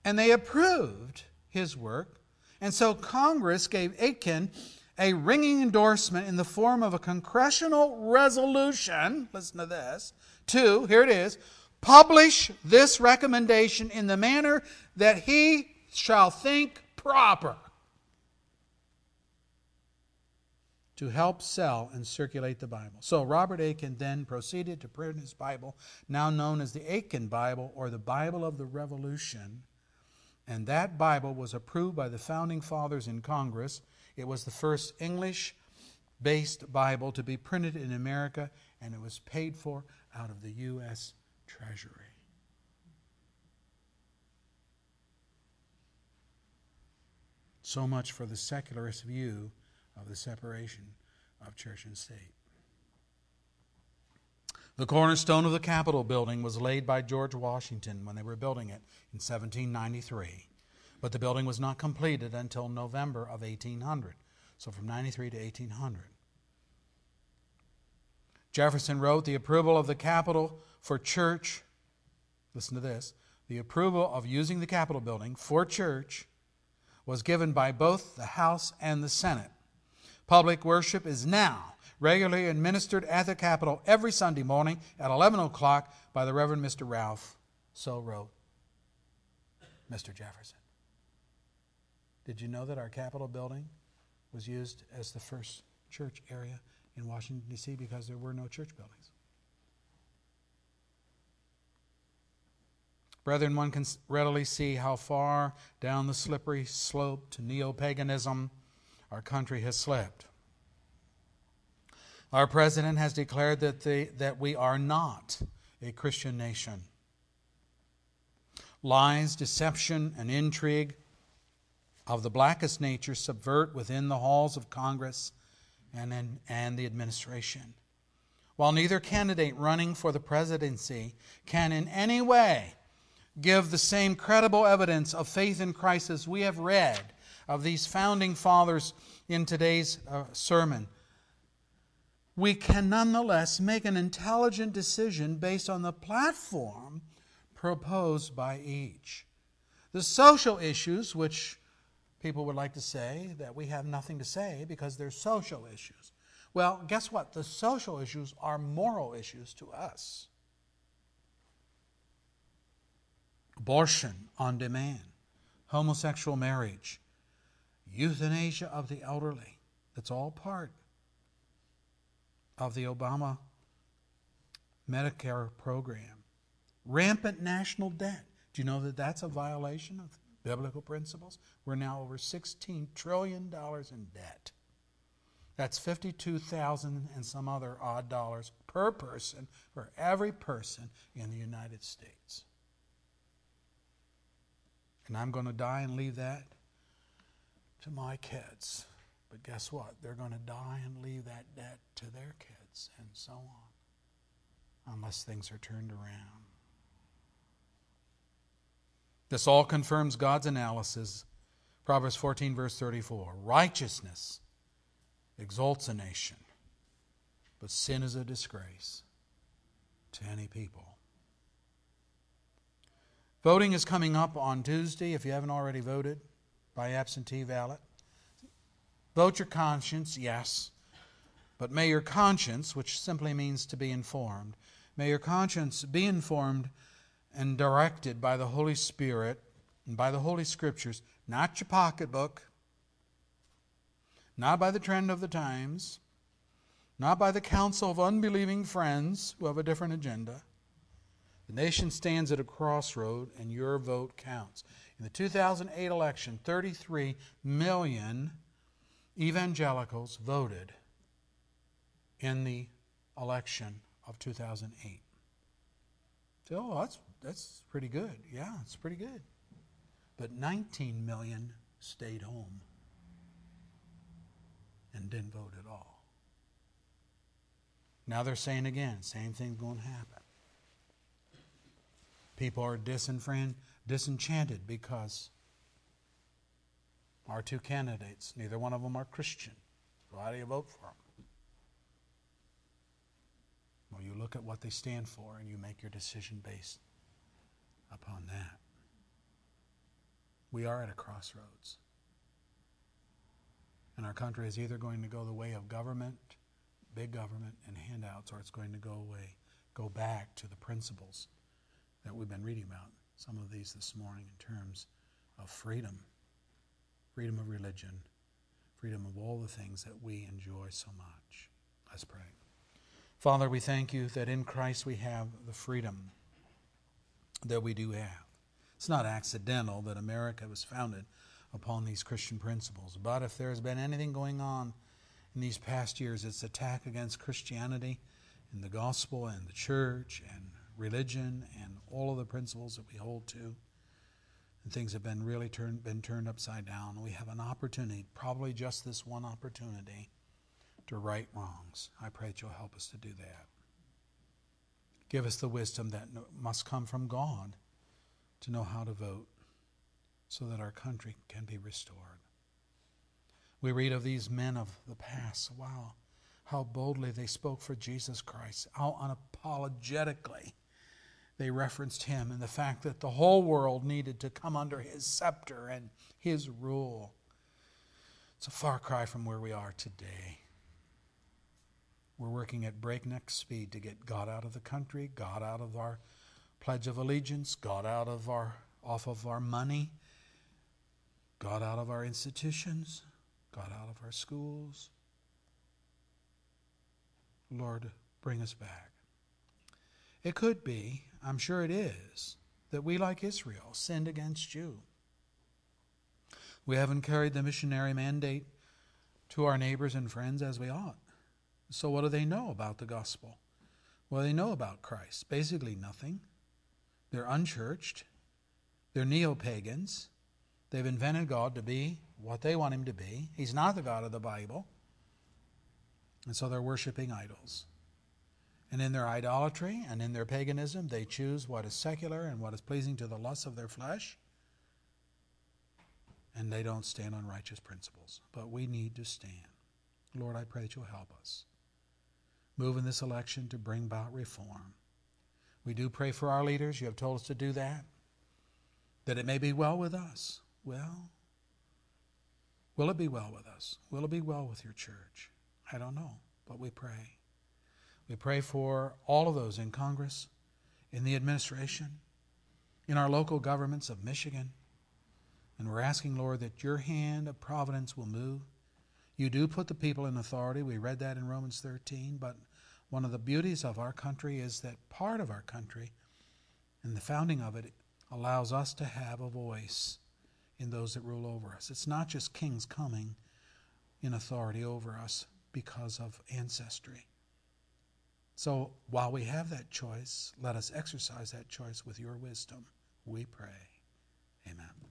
And they approved his work. And so Congress gave Aitken a ringing endorsement in the form of a congressional resolution. Listen to this. Two, here it is publish this recommendation in the manner that he shall think proper to help sell and circulate the Bible. So Robert Aitken then proceeded to print his Bible, now known as the Aitken Bible or the Bible of the Revolution. And that Bible was approved by the founding fathers in Congress. It was the first English based Bible to be printed in America, and it was paid for out of the U.S treasury. So much for the secularist view of the separation of church and state. The cornerstone of the Capitol building was laid by George Washington when they were building it in 1793. But the building was not completed until November of 1800. So from 93 to 1800. Jefferson wrote the approval of the Capitol for church, listen to this, the approval of using the Capitol building for church was given by both the House and the Senate. Public worship is now regularly administered at the Capitol every Sunday morning at 11 o'clock by the Reverend Mr. Ralph. So wrote Mr. Jefferson. Did you know that our Capitol building was used as the first church area in Washington, D.C. because there were no church buildings? Brethren, one can readily see how far down the slippery slope to neo paganism our country has slipped. Our president has declared that, the, that we are not a Christian nation. Lies, deception, and intrigue of the blackest nature subvert within the halls of Congress and, in, and the administration. While neither candidate running for the presidency can in any way give the same credible evidence of faith in Christ as we have read of these founding fathers in today's uh, sermon, we can nonetheless make an intelligent decision based on the platform proposed by each. The social issues, which people would like to say that we have nothing to say because they're social issues. Well, guess what? The social issues are moral issues to us. abortion on demand, homosexual marriage, euthanasia of the elderly. That's all part of the Obama Medicare program. Rampant national debt. Do you know that that's a violation of biblical principles? We're now over $16 trillion in debt. That's 52,000 and some other odd dollars per person for every person in the United States. And I'm going to die and leave that to my kids. But guess what? They're going to die and leave that debt to their kids, and so on, unless things are turned around. This all confirms God's analysis. Proverbs 14, verse 34 Righteousness exalts a nation, but sin is a disgrace to any people. Voting is coming up on Tuesday if you haven't already voted by absentee ballot. Vote your conscience, yes, but may your conscience, which simply means to be informed, may your conscience be informed and directed by the Holy Spirit and by the Holy Scriptures, not your pocketbook, not by the trend of the times, not by the counsel of unbelieving friends who have a different agenda the nation stands at a crossroad, and your vote counts. In the 2008 election, 33 million evangelicals voted in the election of 2008. So, oh, that's, that's pretty good. Yeah, it's pretty good. But 19 million stayed home and didn't vote at all. Now they're saying again, same thing's going to happen. People are disenfranchised, disenchanted because our two candidates, neither one of them are Christian. So how do you vote for them? Well, you look at what they stand for and you make your decision based upon that. We are at a crossroads. And our country is either going to go the way of government, big government, and handouts, or it's going to go away, go back to the principles that we've been reading about, some of these this morning in terms of freedom freedom of religion, freedom of all the things that we enjoy so much. Let's pray. Father, we thank you that in Christ we have the freedom that we do have. It's not accidental that America was founded upon these Christian principles. But if there has been anything going on in these past years, it's attack against Christianity and the gospel and the church and religion and all of the principles that we hold to. And things have been really turned, been turned upside down. We have an opportunity, probably just this one opportunity, to right wrongs. I pray that you'll help us to do that. Give us the wisdom that must come from God to know how to vote so that our country can be restored. We read of these men of the past. Wow, how boldly they spoke for Jesus Christ, how unapologetically they referenced him and the fact that the whole world needed to come under his scepter and his rule. It's a far cry from where we are today. We're working at breakneck speed to get God out of the country, God out of our pledge of allegiance, God out of our off of our money, God out of our institutions, God out of our schools. Lord, bring us back. It could be, I'm sure it is, that we, like Israel, sinned against you. We haven't carried the missionary mandate to our neighbors and friends as we ought. So, what do they know about the gospel? What do they know about Christ? Basically, nothing. They're unchurched, they're neo pagans. They've invented God to be what they want him to be. He's not the God of the Bible. And so they're worshiping idols. And in their idolatry and in their paganism, they choose what is secular and what is pleasing to the lusts of their flesh. And they don't stand on righteous principles. But we need to stand. Lord, I pray that you'll help us. Move in this election to bring about reform. We do pray for our leaders. You have told us to do that. That it may be well with us. Well, will it be well with us? Will it be well with your church? I don't know, but we pray. We pray for all of those in Congress, in the administration, in our local governments of Michigan. And we're asking, Lord, that your hand of providence will move. You do put the people in authority. We read that in Romans 13. But one of the beauties of our country is that part of our country and the founding of it allows us to have a voice in those that rule over us. It's not just kings coming in authority over us because of ancestry. So while we have that choice, let us exercise that choice with your wisdom. We pray. Amen.